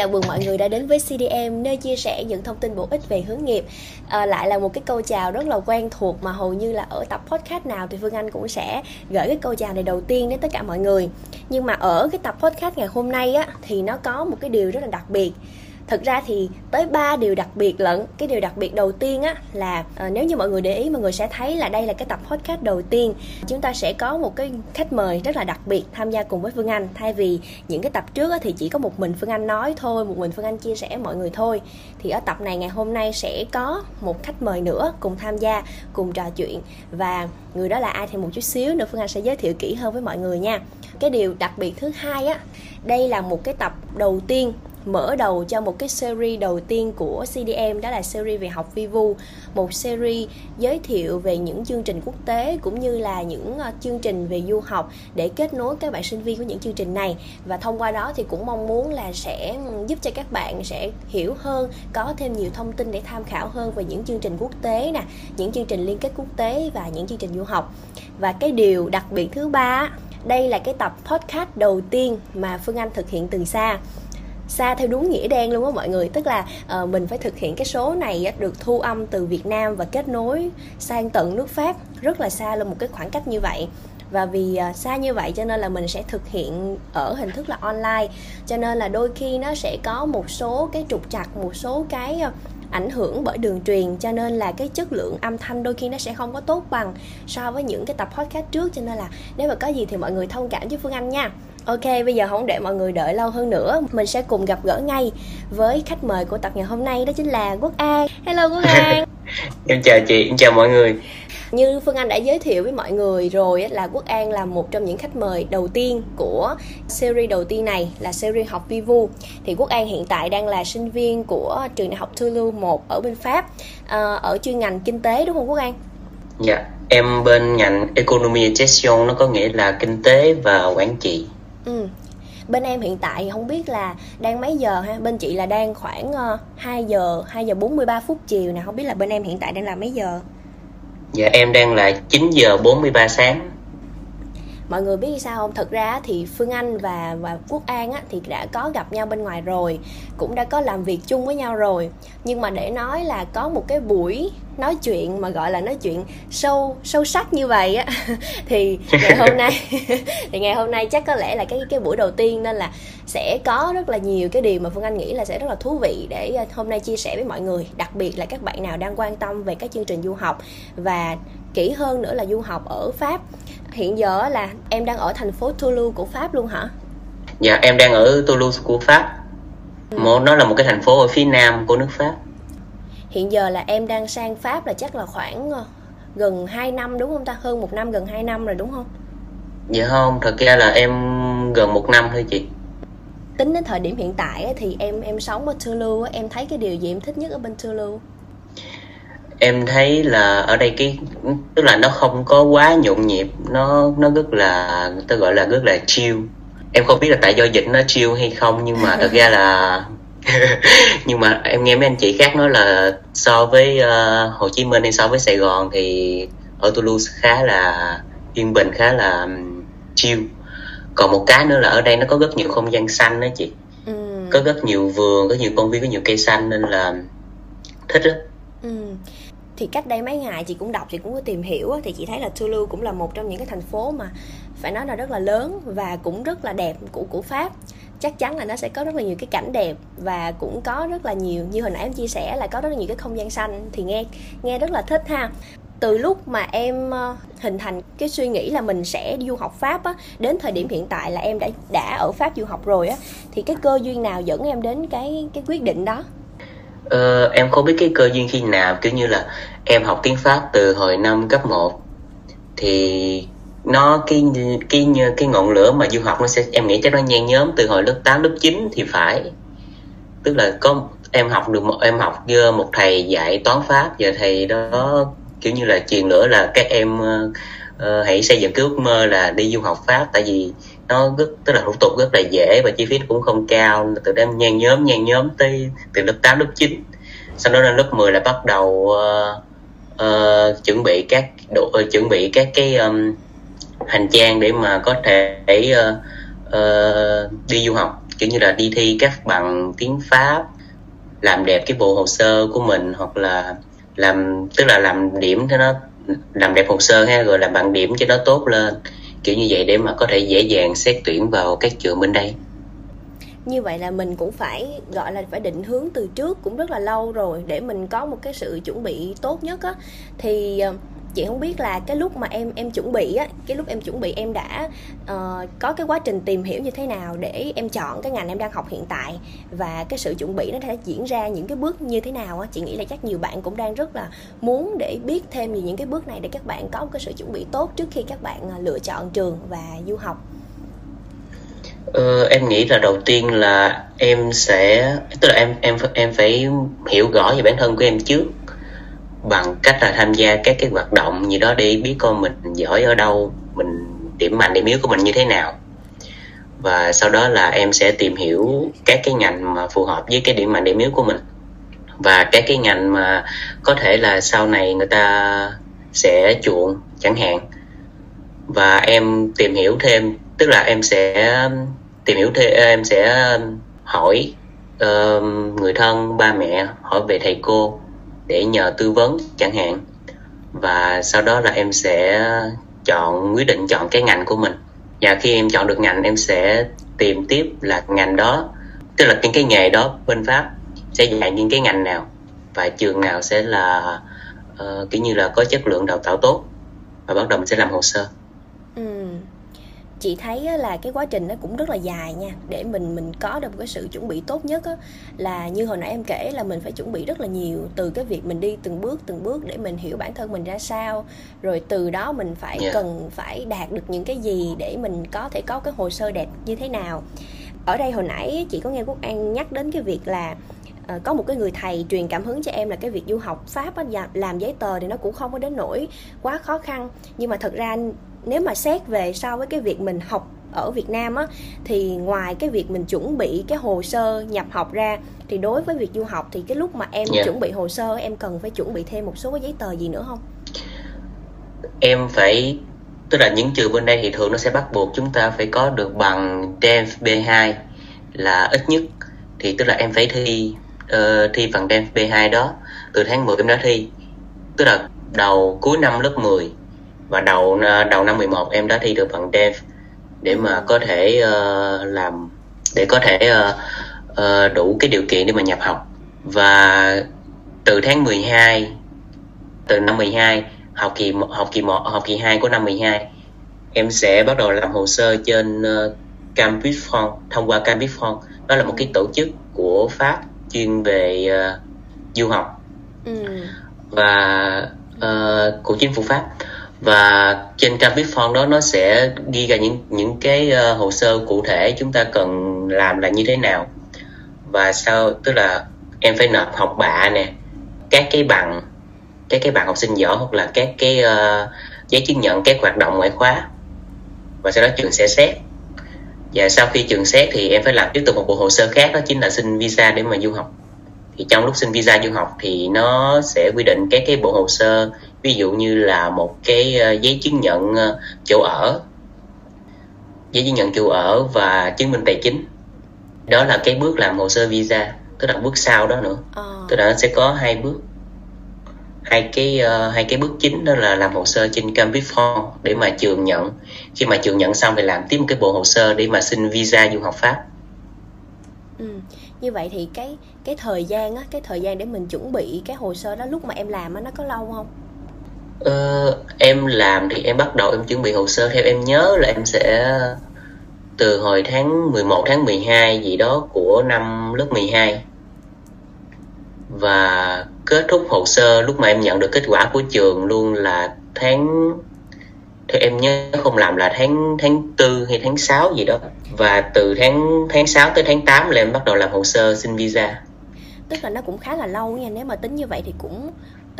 chào mừng mọi người đã đến với CDM nơi chia sẻ những thông tin bổ ích về hướng nghiệp. À, lại là một cái câu chào rất là quen thuộc mà hầu như là ở tập podcast nào thì Phương Anh cũng sẽ gửi cái câu chào này đầu tiên đến tất cả mọi người. Nhưng mà ở cái tập podcast ngày hôm nay á thì nó có một cái điều rất là đặc biệt thực ra thì tới ba điều đặc biệt lận. Cái điều đặc biệt đầu tiên á là à, nếu như mọi người để ý mọi người sẽ thấy là đây là cái tập podcast đầu tiên. Chúng ta sẽ có một cái khách mời rất là đặc biệt tham gia cùng với phương anh. Thay vì những cái tập trước á, thì chỉ có một mình phương anh nói thôi một mình phương anh chia sẻ mọi người thôi. Thì ở tập này ngày hôm nay sẽ có một khách mời nữa cùng tham gia cùng trò chuyện. Và người đó là ai thì một chút xíu nữa phương anh sẽ giới thiệu kỹ hơn với mọi người nha. Cái điều đặc biệt thứ hai á đây là một cái tập đầu tiên mở đầu cho một cái series đầu tiên của CDM đó là series về học vi vu. Một series giới thiệu về những chương trình quốc tế cũng như là những ờ, chương trình về du học để kết nối các bạn sinh viên của những chương trình này. Và thông qua đó thì cũng mong muốn là sẽ ừ, giúp cho các bạn sẽ hiểu hơn, có thêm nhiều thông tin để tham khảo hơn về những chương trình quốc tế nè, những chương trình liên kết quốc tế và những chương trình du học. Và cái điều đặc biệt thứ ba đây là cái tập podcast đầu tiên mà Phương Anh thực hiện từ xa xa theo đúng nghĩa đen luôn á mọi người. Tức là uh, mình phải thực hiện cái số này được thu âm từ Việt Nam và kết nối sang tận nước Pháp. Rất là xa là một cái khoảng cách như vậy. Và vì ờ, xa như vậy cho nên là mình sẽ thực hiện ở hình thức là online. Cho nên là đôi khi nó sẽ có một số cái trục trặc một số cái ờ, ảnh hưởng bởi đường truyền. Cho nên là cái chất lượng âm thanh đôi khi nó sẽ không có tốt bằng so với những cái tập podcast trước. Cho nên là nếu mà có gì thì mọi người thông cảm với Phương Anh nha. Ok, bây giờ không để mọi người đợi lâu hơn nữa. Mình sẽ cùng gặp gỡ ngay với khách mời của tập ngày hôm nay Đó chính là Quốc An. Hello Quốc An. Em chào chị, em chào mọi người. Như Phương Anh đã giới thiệu với mọi người rồi là Quốc An là một trong những khách mời đầu tiên của series đầu tiên này là series học vi vu. Thì Quốc An hiện tại đang là sinh viên của trường đại học Toulouse 1 ở bên Pháp ờ, ở chuyên ngành kinh tế đúng không Quốc An? Dạ, em bên ngành Economy and Gestion nó có nghĩa là kinh tế và quản trị Ừ. Bên em hiện tại không biết là đang mấy giờ ha? Bên chị là đang khoảng ờ, uh, 2 giờ, 2 giờ 43 phút chiều nè, không biết là bên em hiện tại đang là mấy giờ? Dạ em đang là 9 giờ 43 sáng mọi người biết sao không? Thật ra thì phương anh và và quốc an á, thì đã có gặp nhau bên ngoài rồi cũng đã có làm việc chung với nhau rồi. Nhưng mà để nói là có một cái buổi nói chuyện mà gọi là nói chuyện sâu sâu sắc như vậy á thì ngày hôm nay thì ngày hôm nay chắc có lẽ là cái cái buổi đầu tiên nên là sẽ có rất là nhiều cái điều mà phương anh nghĩ là sẽ rất là thú vị để ờ, hôm nay chia sẻ với mọi người. Đặc biệt là các bạn nào đang quan tâm về các chương trình du học và kỹ hơn nữa là du học ở pháp hiện giờ là em đang ở thành phố Toulouse của Pháp luôn hả? Dạ em đang ở Toulouse của Pháp. Ừ. Một nó là một cái thành phố ở phía nam của nước Pháp. Hiện giờ là em đang sang Pháp là chắc là khoảng ờ, gần 2 năm đúng không ta? Hơn một năm gần 2 năm rồi đúng không? Dạ không, thật ra là em gần một năm thôi chị. Tính đến thời điểm hiện tại thì em em sống ở Toulouse em thấy cái điều gì em thích nhất ở bên Toulouse? Em thấy là ở đây cái tức là nó không có quá nhộn nhịp nó nó rất là ta gọi là rất là chill. Em không biết là tại do dịch nó chill hay không nhưng mà thật ra là nhưng mà em nghe mấy anh chị khác nói là so với uh, Hồ Chí Minh hay so với Sài Gòn thì ở Toulouse khá là yên bình khá là chill. Còn một cái nữa là ở đây nó có rất nhiều không gian xanh đó chị. Ừ. có rất nhiều vườn có nhiều công viên có nhiều cây xanh nên là thích ừ thì cách đây mấy ngày chị cũng đọc, chị cũng có tìm hiểu thì chị thấy là Toulouse cũng là một trong những cái thành phố mà phải nói là rất là lớn và cũng rất là đẹp của của Pháp. Chắc chắn là nó sẽ có rất là nhiều cái cảnh đẹp và cũng có rất là nhiều, như hồi nãy em chia sẻ là có rất là nhiều cái không gian xanh, thì nghe nghe rất là thích ha. Từ lúc mà em ờ, hình thành cái suy nghĩ là mình sẽ du học pháp á, đến thời điểm hiện tại là em đã đã ở pháp du học rồi á, thì cái cơ duyên nào dẫn em đến cái cái quyết định đó? Ờ, em không biết cái cơ duyên khi nào kiểu như là em học tiếng Pháp từ hồi năm cấp 1 thì nó cái cái cái ngọn lửa mà du học nó sẽ em nghĩ chắc nó nhen nhóm từ hồi lớp 8 lớp 9 thì phải. Tức là có em học được một em học với một thầy dạy toán pháp và thầy đó kiểu như là truyền lửa là các em uh, hãy xây dựng cái ước mơ là đi du học pháp. Tại vì nó rất tức là thủ tục rất là dễ và chi phí cũng không cao. Từ đó nhan nhóm nhan nhóm tới từ lớp 8 lớp 9 sau đó lên lớp 10 là bắt đầu uh, uh, chuẩn bị các độ uh, ờ, chuẩn bị các cái um, hành trang để mà có thể uh, uh, đi du học. Kiểu như là đi thi các bằng tiếng pháp làm đẹp cái bộ hồ sơ của mình hoặc là làm tức là làm điểm cho nó làm đẹp hồ sơ ha rồi làm bằng điểm cho nó tốt lên kiểu như vậy để mà có thể dễ dàng xét tuyển vào các trường bên đây. Như vậy là mình cũng phải, gọi là phải định hướng từ trước cũng rất là lâu rồi để mình có một cái sự chuẩn bị tốt nhất á. Thì ờ, chị không biết là cái lúc mà em em chuẩn bị á cái lúc em chuẩn bị em đã uh, có cái quá trình tìm hiểu như thế nào để em chọn cái ngành em đang học hiện tại và cái sự chuẩn bị nó sẽ diễn ra những cái bước như thế nào á chị nghĩ là chắc nhiều bạn cũng đang rất là muốn để biết thêm về những cái bước này để các bạn có một cái sự chuẩn bị tốt trước khi các bạn ờ, lựa chọn trường và du học. Ờ, em nghĩ là đầu tiên là em sẽ tức là em em em phải hiểu rõ về bản thân của em trước bằng cách là tham gia các cái hoạt động gì đó để biết con mình giỏi ở đâu mình điểm mạnh điểm yếu của mình như thế nào. Và sau đó là em sẽ tìm hiểu các cái ngành mà phù hợp với cái điểm mạnh điểm yếu của mình. Và các cái ngành mà có thể là sau này người ta sẽ chuộng chẳng hạn. Và em tìm hiểu thêm tức là em sẽ um, tìm hiểu thêm ờ, em sẽ um, hỏi uh, người thân ba mẹ hỏi về thầy cô để nhờ tư vấn chẳng hạn. Và sau đó là em sẽ chọn quyết định chọn cái ngành của mình. Và khi em chọn được ngành em sẽ tìm tiếp là ngành đó. Tức là những cái nghề đó bên pháp sẽ dạy những cái ngành nào. Và trường nào sẽ là uh, kiểu như là có chất lượng đào tạo tốt. Và bắt đầu mình sẽ làm hồ sơ chị thấy là cái quá trình nó cũng rất là dài nha. Để mình mình có được một cái sự chuẩn bị tốt nhất á, là như hồi nãy em kể là mình phải chuẩn bị rất là nhiều từ cái việc mình đi từng bước từng bước để mình hiểu bản thân mình ra sao. Rồi từ đó mình phải yeah. cần phải đạt được những cái gì để mình có thể có cái hồ sơ đẹp như thế nào. Ở đây hồi nãy chị có nghe quốc an nhắc đến cái việc là uh, có một cái người thầy truyền cảm hứng cho em là cái việc du học pháp á, làm giấy tờ thì nó cũng không có đến nỗi quá khó khăn. Nhưng mà thật ra nếu mà xét về so với cái việc mình học ở Việt Nam á thì ngoài cái việc mình chuẩn bị cái hồ sơ nhập học ra thì đối với việc du học thì cái lúc mà em yeah. Dạ. chuẩn bị hồ sơ em cần phải chuẩn bị thêm một số cái giấy tờ gì nữa không? Em phải tức là những trường bên đây thì thường nó sẽ bắt buộc chúng ta phải có được bằng DEF B2 là ít nhất thì tức là em phải thi uh, thi bằng DEF B2 đó từ tháng 10 em đã thi tức là đầu cuối năm lớp 10 và đầu ờ, đầu năm 11 em đã thi được bằng dev để mà có thể uh, làm để có thể uh, uh, đủ cái điều kiện để mà nhập học. Và từ tháng 12 từ năm 12 học kỳ học kỳ 1 học kỳ 2 của năm 12 em sẽ bắt đầu làm hồ sơ trên uh, Campus France thông qua Campus France đó là một cái tổ chức của Pháp chuyên về uh, du học. Ừ. và uh, của chính phủ Pháp và trên Campus Form đó nó sẽ ghi ra những những cái uh, hồ sơ cụ thể chúng ta cần làm là như thế nào. Và sau tức là em phải nộp học bạ nè các cái bằng các cái bằng học sinh giỏi hoặc là các cái uh, giấy chứng nhận các hoạt động ngoại khóa. Và sau đó trường sẽ xét. Và sau khi trường xét thì em phải làm tiếp tục một bộ hồ sơ khác đó chính là xin visa để mà du học. Thì trong lúc xin visa du học thì nó sẽ quy định các cái bộ hồ sơ ví dụ như là một cái ờ, giấy chứng nhận ờ, chỗ ở. Giấy chứng nhận chỗ ở và chứng minh tài chính. Đó là cái bước làm hồ sơ visa. Tức là bước sau đó nữa. À. tức là nó sẽ có hai bước. Hai cái uh, hai cái bước chính đó là làm hồ sơ trên Campus Form để mà trường nhận. Khi mà trường nhận xong thì làm tiếp một cái bộ hồ sơ để mà xin visa du học pháp. Ừ. như vậy thì cái cái thời gian á cái thời gian để mình chuẩn bị cái hồ sơ đó lúc mà em làm á nó có lâu không Ờ, em làm thì em bắt đầu em chuẩn bị hồ sơ. Theo em nhớ là em sẽ từ hồi tháng 11 tháng 12 gì đó của năm lớp 12 và kết thúc hồ sơ lúc mà em nhận được kết quả của trường luôn là tháng theo em nhớ không làm là tháng tháng tư hay tháng 6 gì đó. Và từ tháng tháng 6 tới tháng 8 là em bắt đầu làm hồ sơ xin visa. Tức là nó cũng khá là lâu nha. Nếu mà tính như vậy thì cũng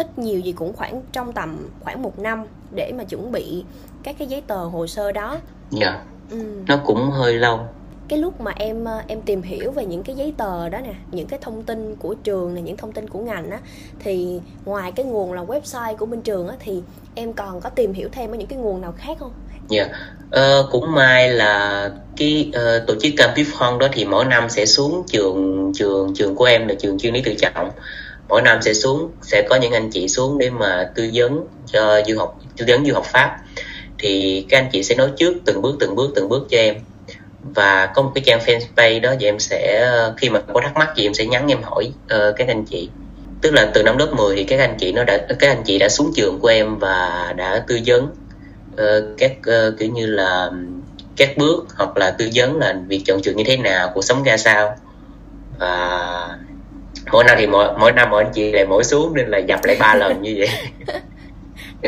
ít nhiều gì cũng khoảng trong tầm khoảng một năm để mà chuẩn bị các cái giấy tờ hồ sơ đó. Dạ. Yeah. ừ. nó cũng hơi lâu. Cái lúc mà em ờ, em tìm hiểu về những cái giấy tờ đó nè những cái thông tin của trường này những thông tin của ngành á thì ngoài cái nguồn là website của bên trường á thì em còn có tìm hiểu thêm ở những cái nguồn nào khác không? Dạ, Ờ, cũng may là cái ờ, tổ chức Campus Fund đó thì mỗi năm sẽ xuống trường trường trường của em là trường chuyên lý tự trọng mỗi năm sẽ xuống sẽ có những anh chị xuống để mà tư vấn cho du học tư vấn du học Pháp. Thì các anh chị sẽ nói trước từng bước từng bước từng bước cho em. Và có một cái trang fanpage đó thì em sẽ khi mà có thắc mắc gì em sẽ nhắn em hỏi uh, các anh chị. Tức là từ năm lớp 10 thì các anh chị nó đã các anh chị đã xuống trường của em và đã tư vấn uh, các uh, kiểu như là các bước hoặc là tư vấn là việc chọn trường như thế nào cuộc sống ra sao. Và mỗi năm thì mỗi mỗi năm mỗi anh chị lại mỗi xuống nên là dập lại ba lần như vậy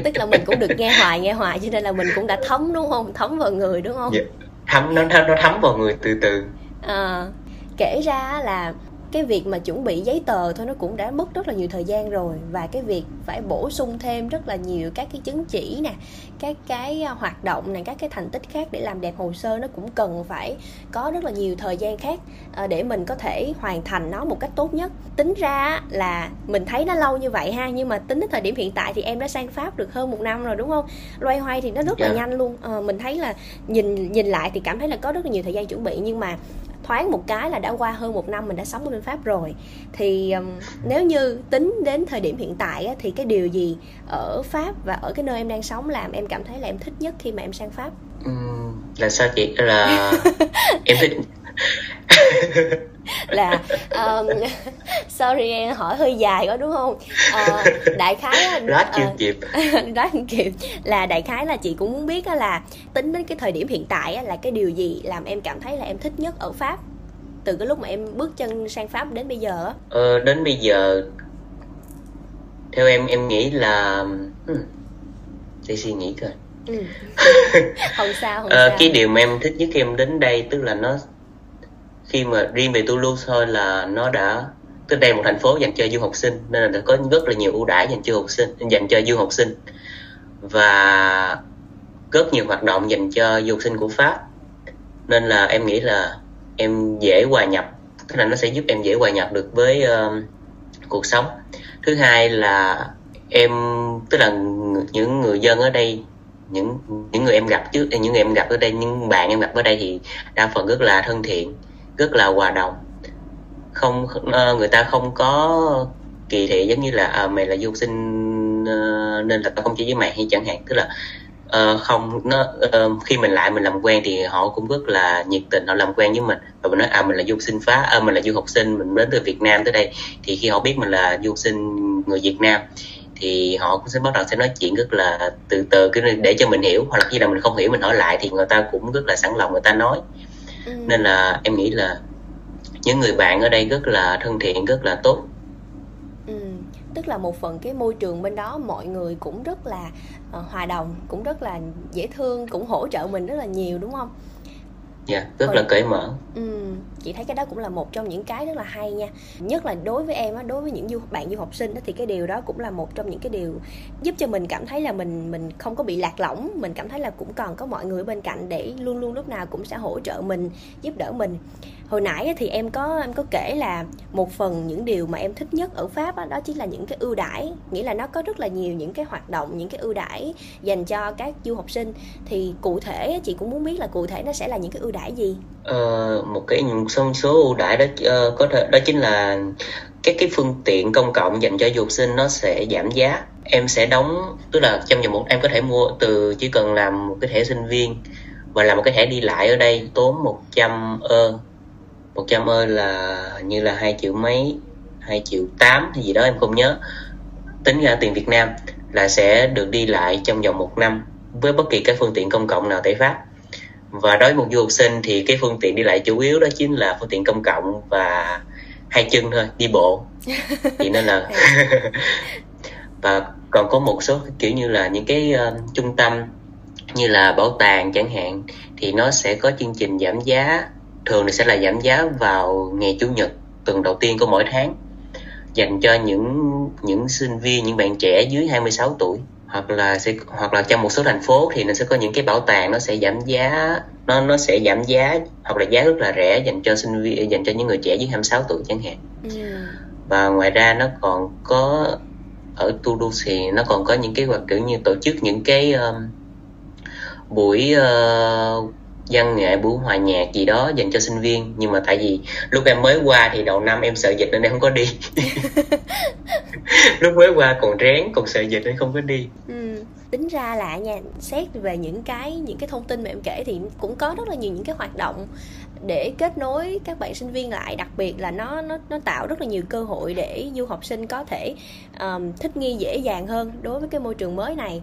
tức là mình cũng được nghe hoài nghe hoài cho nên là mình cũng đã thấm đúng không thấm vào người đúng không. Dạ. thấm nó nó thấm vào người từ từ à, kể ra là cái việc mà chuẩn bị giấy tờ thôi nó cũng đã mất rất là nhiều thời gian rồi và cái việc phải bổ sung thêm rất là nhiều các cái chứng chỉ nè các cái à, hoạt động này các cái thành tích khác để làm đẹp hồ sơ nó cũng cần phải có rất là nhiều thời gian khác à, để mình có thể hoàn thành nó một cách tốt nhất tính ra là mình thấy nó lâu như vậy ha nhưng mà tính đến thời điểm hiện tại thì em đã sang pháp được hơn một năm rồi đúng không loay hoay thì nó rất là yeah. Dạ. nhanh luôn à, mình thấy là nhìn nhìn lại thì cảm thấy là có rất là nhiều thời gian chuẩn bị nhưng mà thoáng một cái là đã qua hơn một năm mình đã sống ở bên pháp rồi. Thì um, nếu như tính đến thời điểm hiện tại á, thì cái điều gì ở pháp và ở cái nơi em đang sống làm em cảm thấy là em thích nhất khi mà em sang pháp? Ừ, là sao chị? Là em thích là um, sorry em hỏi hơi dài quá đúng không? Uh, đại khái chưa uh, kịp. Chưa kịp. Là đại khái là chị cũng muốn biết là tính đến cái thời điểm hiện tại là cái điều gì làm em cảm thấy là em thích nhất ở pháp? Từ cái lúc mà em bước chân sang pháp đến bây giờ ờ, đến bây giờ theo em em nghĩ là hmm, để suy nghĩ coi. Ừ. không sao không ờ, sao. cái điều mà em thích nhất khi em đến đây tức là nó khi mà riêng về Toulouse thôi là nó đã tức đây một thành phố dành cho du học sinh nên là đã có rất là nhiều ưu đãi dành cho học sinh dành cho du học sinh. Và rất nhiều hoạt động dành cho du học sinh của Pháp. Nên là em nghĩ là em dễ hòa nhập tức là nó sẽ giúp em dễ hòa nhập được với uh, cuộc sống. Thứ hai là em tức là những người dân ở đây những những người em gặp trước những người em gặp ở đây những bạn em gặp ở đây thì đa phần rất là thân thiện rất là hòa đồng. Không ờ, người ta không có kỳ thị giống như là à, mày là du sinh ờ, nên là tao không chơi với mày hay chẳng hạn. Tức là uh, không nó uh, khi mình lại mình làm quen thì họ cũng rất là nhiệt tình họ làm quen với mình. Và mình nói à mình là du sinh phá à, mình là du học sinh mình đến từ Việt Nam tới đây. Thì khi họ biết mình là du sinh người Việt Nam thì họ cũng sẽ bắt đầu sẽ nói chuyện rất là từ từ để cho mình hiểu. Hoặc là khi nào mình không hiểu mình hỏi lại thì người ta cũng rất là sẵn lòng người ta nói ừ. nên là em nghĩ là những người bạn ở đây rất là thân thiện rất là tốt ừ. tức là một phần cái môi trường bên đó mọi người cũng rất là uh, hòa đồng cũng rất là dễ thương cũng hỗ trợ mình rất là nhiều đúng không dạ yeah, rất Hồi... là cởi mở ừ, chị thấy cái đó cũng là một trong những cái rất là hay nha. Nhất là đối với em á đối với những du bạn du học sinh đó thì cái điều đó cũng là một trong những cái điều giúp cho mình cảm thấy là mình mình không có bị lạc lõng mình cảm thấy là cũng còn có mọi người bên cạnh để luôn luôn lúc nào cũng sẽ hỗ trợ mình giúp đỡ mình. Hồi nãy thì em có em có kể là một phần những điều mà em thích nhất ở pháp đó, đó chính là những cái ưu đãi. Nghĩa là nó có rất là nhiều những cái hoạt động những cái ưu đãi dành cho các du học sinh. Thì cụ thể chị cũng muốn biết là cụ thể nó sẽ là những cái ưu đãi gì? À, một cái số, số ưu đãi đó uh, có thể đó chính là các cái phương tiện công cộng dành cho du học sinh nó sẽ giảm giá. Em sẽ đóng tức là trong vòng một em có thể mua từ chỉ cần làm một cái thẻ sinh viên và làm một cái thẻ đi lại ở đây tốn 100 ơ 100 ơ là như là hai triệu mấy hai triệu tám hay gì đó em không nhớ. Tính ra tiền Việt Nam là sẽ được đi lại trong vòng một năm với bất kỳ cái phương tiện công cộng nào tại Pháp và đối với một du học sinh thì cái phương tiện đi lại chủ yếu đó chính là phương tiện công cộng và hai chân thôi đi bộ. Thì nên là và còn có một số kiểu như là những cái uh, trung tâm như là bảo tàng chẳng hạn thì nó sẽ có chương trình giảm giá thường thì sẽ là giảm giá vào ngày chủ nhật tuần đầu tiên của mỗi tháng dành cho những những sinh viên những bạn trẻ dưới 26 tuổi hoặc là sẽ hoặc là trong một số thành phố thì nó sẽ có những cái bảo tàng nó sẽ giảm giá nó nó sẽ giảm giá hoặc là giá rất là rẻ dành cho sinh viên dành cho những người trẻ dưới 26 tuổi chẳng hạn ừ. và ngoài ra nó còn có ở Toulouse thì nó còn có những cái hoạt kiểu như tổ chức những cái um, buổi uh, văn nghệ buổi hòa nhạc gì đó dành cho sinh viên. Nhưng mà tại vì lúc em mới qua thì đầu năm em sợ dịch nên em không có đi. Lúc mới qua còn rén còn sợ dịch nên không có đi. Ừ tính ra là nha xét về những cái những cái thông tin mà em kể thì cũng có rất là nhiều những cái hoạt động để kết nối các bạn sinh viên lại. Đặc biệt là nó nó nó tạo rất là nhiều cơ hội để du học sinh có thể um, thích nghi dễ dàng hơn đối với cái môi trường mới này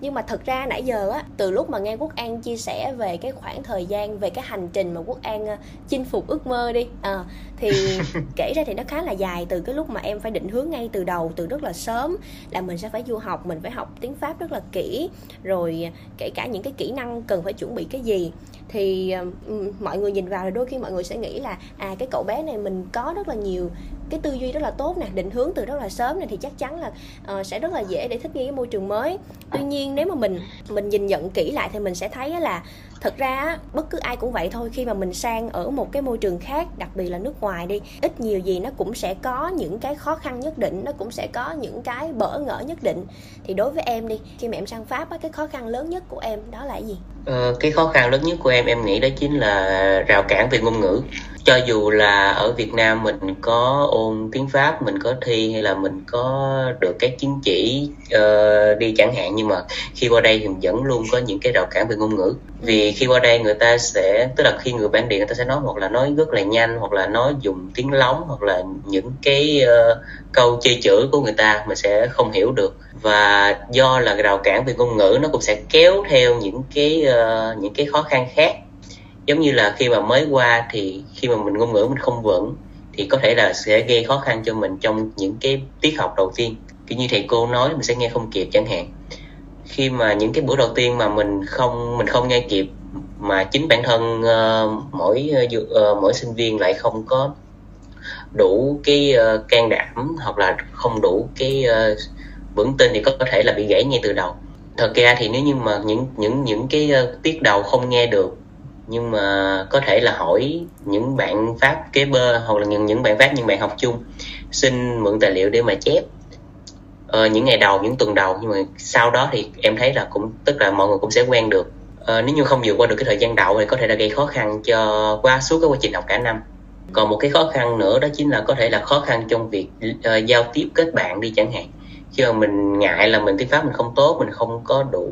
nhưng mà thật ra nãy giờ á từ lúc mà nghe quốc an chia sẻ về cái khoảng thời gian về cái hành trình mà quốc an uh, chinh phục ước mơ đi à, thì kể ra thì nó khá là dài từ cái lúc mà em phải định hướng ngay từ đầu từ rất là sớm là mình sẽ phải du học mình phải học tiếng pháp rất là kỹ rồi kể cả những cái kỹ năng cần phải chuẩn bị cái gì thì uh, mọi người nhìn vào thì đôi khi mọi người sẽ nghĩ là à cái cậu bé này mình có rất là nhiều cái tư duy rất là tốt nè định hướng từ rất là sớm này thì chắc chắn là uh, sẽ rất là dễ để thích nghi cái môi trường mới. Tuy nhiên nếu mà mình mình nhìn nhận kỹ lại thì mình sẽ thấy là thật ra bất cứ ai cũng vậy thôi khi mà mình sang ở một cái môi trường khác đặc biệt là nước ngoài đi ít nhiều gì nó cũng sẽ có những cái khó khăn nhất định nó cũng sẽ có những cái bỡ ngỡ nhất định. Thì đối với em đi khi mà em sang pháp cái khó khăn lớn nhất của em đó là gì? Ờ, cái khó khăn lớn nhất của em em nghĩ đó chính là rào cản về ngôn ngữ cho dù là ở Việt Nam mình có ôn tiếng Pháp mình có thi hay là mình có được các chứng chỉ uh, đi chẳng hạn nhưng mà khi qua đây thì vẫn luôn có những cái rào cản về ngôn ngữ. Vì khi qua đây người ta sẽ tức là khi người bản địa người ta sẽ nói hoặc là nói rất là nhanh hoặc là nói dùng tiếng lóng hoặc là những cái uh, câu chê chữ của người ta mình sẽ không hiểu được. Và do là rào cản về ngôn ngữ nó cũng sẽ kéo theo những cái uh, những cái khó khăn khác giống như là khi mà mới qua thì khi mà mình ngôn ngữ mình không vững thì có thể là sẽ gây khó khăn cho mình trong những cái tiết học đầu tiên. Kiểu như thầy cô nói mình sẽ nghe không kịp chẳng hạn. Khi mà những cái buổi đầu tiên mà mình không mình không nghe kịp mà chính bản thân uh, mỗi uh, mỗi sinh viên lại không có đủ cái uh, can đảm hoặc là không đủ cái uh, vững tin thì có, có thể là bị gãy ngay từ đầu. Thật ra thì nếu như mà những những những cái uh, tiết đầu không nghe được nhưng mà có thể là hỏi những bạn pháp kế bơ hoặc là những những bạn pháp những bạn học chung xin mượn tài liệu để mà chép. Ờ, những ngày đầu những tuần đầu nhưng mà sau đó thì em thấy là cũng tức là mọi người cũng sẽ quen được. Ờ, nếu như không vượt qua được cái thời gian đầu thì có thể là gây khó khăn cho qua suốt cái quá trình học cả năm. Còn một cái khó khăn nữa đó chính là có thể là khó khăn trong việc uh, giao tiếp kết bạn đi chẳng hạn. Khi mà mình ngại là mình tiếng pháp mình không tốt mình không có đủ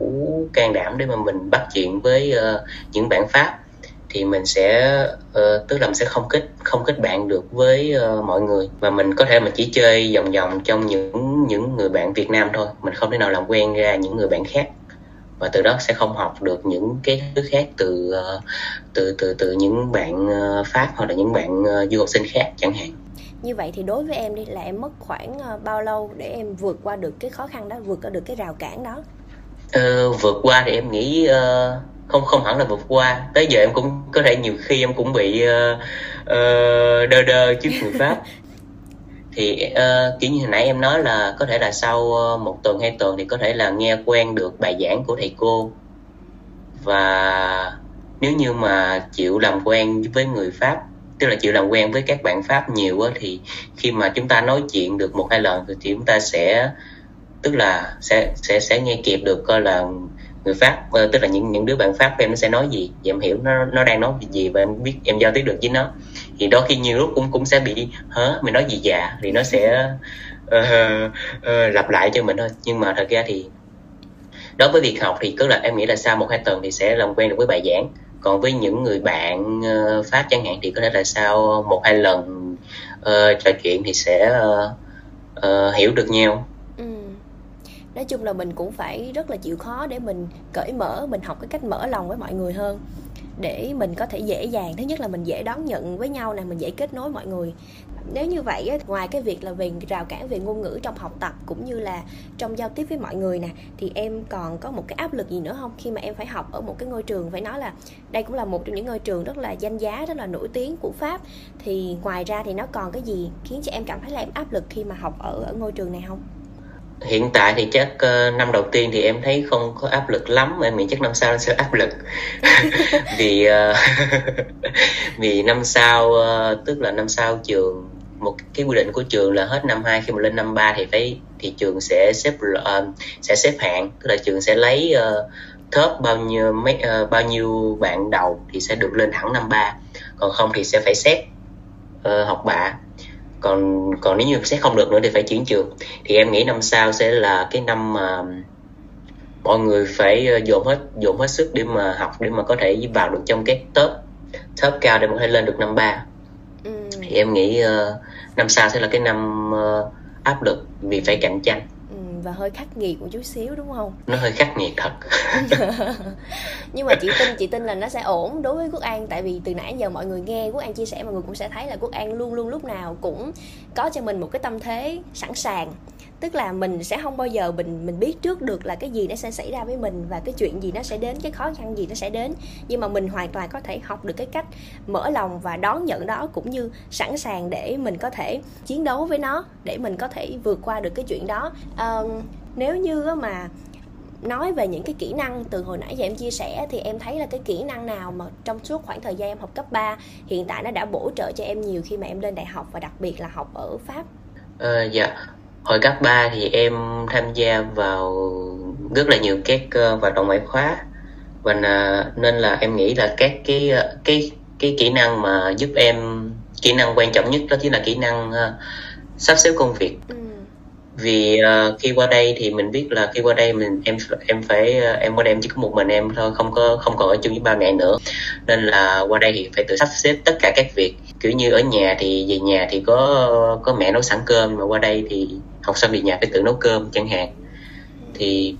can đảm để mà mình bắt chuyện với uh, những bạn pháp thì mình sẽ uh, tức là mình sẽ không kết không kết bạn được với uh, mọi người. Và mình có thể mình chỉ chơi vòng vòng trong những những người bạn Việt Nam thôi. Mình không thể nào làm quen ra những người bạn khác. Và từ đó sẽ không học được những cái thứ khác từ uh, từ từ từ những bạn uh, Pháp hoặc là những bạn uh, du học sinh khác chẳng hạn. Như vậy thì đối với em đi là em mất khoảng bao lâu để em vượt qua được cái khó khăn đó vượt qua được cái rào cản đó? Uh, vượt qua thì em nghĩ uh, không không hẳn là vượt qua. Tới giờ em cũng có thể nhiều khi em cũng bị uh, uh, đơ đơ trước người pháp. Thì uh, kiểu như hồi nãy em nói là có thể là sau một tuần hai tuần thì có thể là nghe quen được bài giảng của thầy cô. Và nếu như mà chịu làm quen với người pháp tức là chịu làm quen với các bạn pháp nhiều á, thì khi mà chúng ta nói chuyện được một hai lần thì chúng ta sẽ tức là sẽ sẽ sẽ nghe kịp được coi là người pháp uh, tức là những những đứa bạn pháp em nó sẽ nói gì và em hiểu nó nó đang nói gì và em biết em giao tiếp được với nó. Thì đôi khi nhiều lúc cũng cũng sẽ bị hớ mình nói gì dạ thì nó sẽ uh, uh, lặp lại cho mình thôi. Nhưng mà thật ra thì đối với việc học thì cứ là em nghĩ là sau một hai tuần thì sẽ làm quen được với bài giảng. Còn với những người bạn uh, pháp chẳng hạn thì có thể là sau một hai lần uh, trò chuyện thì sẽ uh, uh, hiểu được nhau nói chung là mình cũng phải rất là chịu khó để mình cởi mở, mình học cái cách mở lòng với mọi người hơn. Để mình có thể dễ dàng, thứ nhất là mình dễ đón nhận với nhau nè, mình dễ kết nối mọi người. Nếu như vậy ngoài cái việc là về rào cản về ngôn ngữ trong học tập cũng như là trong giao tiếp với mọi người nè, thì em còn có một cái áp lực gì nữa không? Khi mà em phải học ở một cái ngôi trường, phải nói là đây cũng là một trong những ngôi trường rất là danh giá, rất là nổi tiếng của pháp. Thì ngoài ra thì nó còn cái gì khiến cho em cảm thấy là em áp lực khi mà học ở ở ngôi trường này không? Hiện tại thì chắc uh, năm đầu tiên thì em thấy không có áp lực lắm em nghĩ chắc năm sau sẽ áp lực. Vì uh, vì năm sau uh, tức là năm sau trường một cái quy định của trường là hết năm 2 khi mà lên năm 3 thì phải thì trường sẽ xếp uh, sẽ xếp hạng. Tức là trường sẽ lấy uh, top bao nhiêu mấy uh, bao nhiêu bạn đầu thì sẽ được lên thẳng năm ba. Còn không thì sẽ phải xét uh, học bạ còn còn nếu như xét không được nữa thì phải chuyển trường. Thì em nghĩ năm sau sẽ là cái năm mà mọi người phải ờ, dồn hết dồn hết sức để mà học để mà có thể vào được trong cái top top cao để mà có thể lên được năm ba. Ừ. thì em nghĩ uh, năm sau sẽ là cái năm uh, áp lực vì phải cạnh tranh và hơi khắc nghiệt một chút xíu đúng không? Nó hơi khắc nghiệt thật. Nhưng mà chị tin chị tin là nó sẽ ổn đối với quốc an. Tại vì từ nãy giờ mọi người nghe quốc an chia sẻ mọi người cũng sẽ thấy là quốc an luôn luôn lúc nào cũng có cho mình một cái tâm thế sẵn sàng tức là mình sẽ không bao giờ mình mình biết trước được là cái gì nó sẽ xảy ra với mình và cái chuyện gì nó sẽ đến cái khó khăn gì nó sẽ đến. Nhưng mà mình hoàn toàn có thể học được cái cách mở lòng và đón nhận đó cũng như sẵn sàng để mình có thể chiến đấu với nó để mình có thể vượt qua được cái chuyện đó. À, nếu như mà nói về những cái kỹ năng từ hồi nãy giờ em chia sẻ thì em thấy là cái kỹ năng nào mà trong suốt khoảng thời gian em học cấp 3 hiện tại nó đã bổ trợ cho em nhiều khi mà em lên đại học và đặc biệt là học ở Pháp. Ờ, dạ hồi cấp 3 thì em tham gia vào rất là nhiều các uh, hoạt động ngoại khóa. Và uh, nên là em nghĩ là các cái uh, cái cái kỹ năng mà giúp em kỹ năng quan trọng nhất đó chính là kỹ năng uh, sắp xếp công việc. Ừ. vì uh, khi qua đây thì mình biết là khi qua đây mình em em phải em qua đây em chỉ có một mình em thôi không có không còn ở chung với ba mẹ nữa. Nên là qua đây thì phải tự sắp xếp tất cả các việc. Kiểu như ở nhà thì về nhà thì có có mẹ nấu sẵn cơm mà qua đây thì học xong việc nhà phải tự nấu cơm chẳng hạn. Thì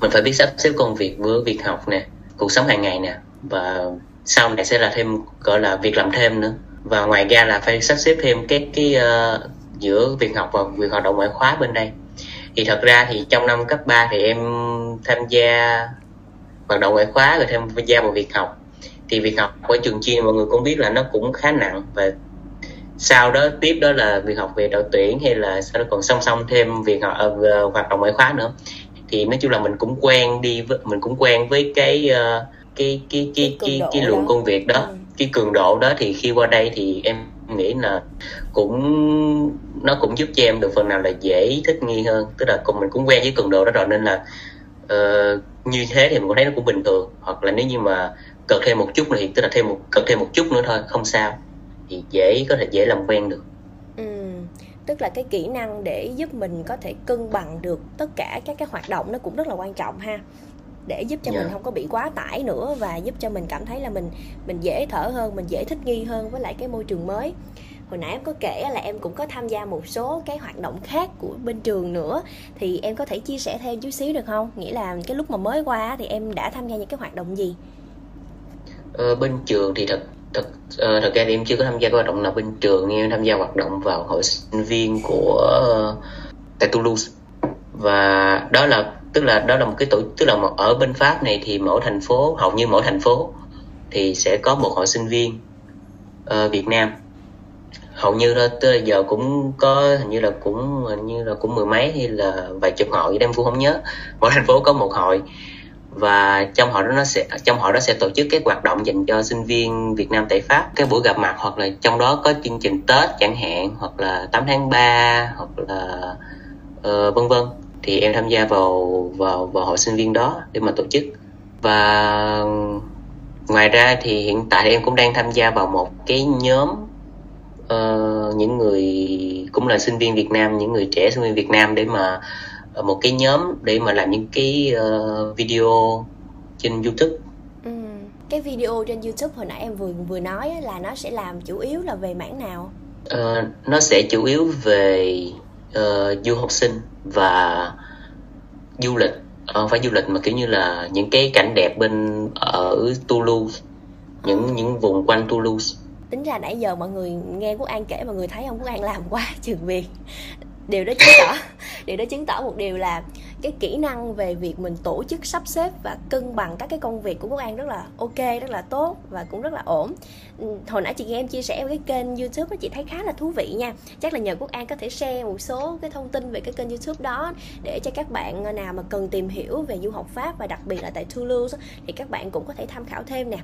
mình phải biết sắp xếp công việc với việc học nè cuộc sống hàng ngày nè và sau này sẽ là thêm gọi là việc làm thêm nữa. Và ngoài ra là phải sắp xếp thêm cái cái uh, giữa việc học và việc hoạt động ngoại khóa bên đây. Thì thật ra thì trong năm cấp 3 thì em tham gia hoạt động ngoại khóa rồi tham gia vào việc học. Thì việc học ở trường chuyên mọi người cũng biết là nó cũng khá nặng và sau đó tiếp đó là việc học về đội tuyển hay là sau đó còn song song thêm việc học uh, hoạt động ngoại khóa nữa. Thì nói chung là mình cũng quen đi với mình cũng quen với cái uh, cái cái cái cái cái, cái lượng công việc đó ừ. cái cường độ đó. Thì khi qua đây thì em nghĩ là cũng nó cũng giúp cho em được phần nào là dễ thích nghi hơn. Tức là cùng mình cũng quen với cường độ đó rồi nên là uh, như thế thì mình thấy nó cũng bình thường. Hoặc là nếu như mà cần thêm một chút thì tức là thêm một cần thêm một chút nữa thôi không sao thì dễ có thể dễ làm quen được. Ừ, tức là cái kỹ năng để giúp mình có thể cân bằng được tất cả các cái hoạt động nó cũng rất là quan trọng ha. Để giúp cho yeah. mình dạ. không có bị quá tải nữa và giúp cho mình cảm thấy là mình mình dễ thở hơn mình dễ thích nghi hơn với lại cái môi trường mới. Hồi nãy em có kể là em cũng có tham gia một số cái hoạt động khác của bên trường nữa. Thì em có thể chia sẻ thêm chút xíu được không? Nghĩa là cái lúc mà mới qua thì em đã tham gia những cái hoạt động gì? Ờ, bên trường thì thật thật uh, thật ra thì em chưa có tham gia các hoạt động nào bên trường nhưng em tham gia hoạt động vào hội sinh viên của uh, tại Toulouse. Và đó là tức là đó là một cái tổ tức là một, ở bên Pháp này thì mỗi thành phố hầu như mỗi thành phố thì sẽ có một hội sinh viên uh, Việt Nam. Hầu như đó tới giờ cũng có hình như là cũng hình như là cũng mười mấy hay là vài chục hội em cũng không nhớ. Mỗi thành phố có một hội và trong họ đó nó sẽ trong họ đó sẽ tổ chức các hoạt động dành cho sinh viên Việt Nam tại Pháp. Cái buổi gặp mặt hoặc là trong đó có chương trình Tết chẳng hạn hoặc là 8 tháng 3 hoặc là uh, vân vân. Thì em tham gia vào vào vào hội sinh viên đó để mà tổ chức. Và ngoài ra thì hiện tại em cũng đang tham gia vào một cái nhóm uh, những người cũng là sinh viên Việt Nam những người trẻ sinh viên Việt Nam để mà một cái nhóm để mà làm những cái uh, video trên YouTube. Ừ. Cái video trên YouTube hồi nãy em vừa vừa nói là nó sẽ làm chủ yếu là về mảng nào? Uh, nó sẽ chủ yếu về uh, du học sinh và du lịch uh, phải du lịch mà kiểu như là những cái cảnh đẹp bên ở Toulouse những ừ. những vùng quanh Toulouse tính ra nãy giờ mọi người nghe quốc an kể mọi người thấy ông quốc an làm quá trường việc điều đó chứng tỏ điều đó chứng tỏ một điều là cái kỹ năng về việc mình tổ chức sắp xếp và cân bằng các cái công việc của quốc an rất là ok rất là tốt và cũng rất là ổn. Ừ, hồi nãy chị nghe em chia sẻ cái kênh youtube đó chị thấy khá là thú vị nha. Chắc là nhờ quốc an có thể share một số cái thông tin về cái kênh youtube đó để cho các bạn ờ, nào mà cần tìm hiểu về du học pháp và đặc biệt là tại toulouse thì các bạn cũng có thể tham khảo thêm nè.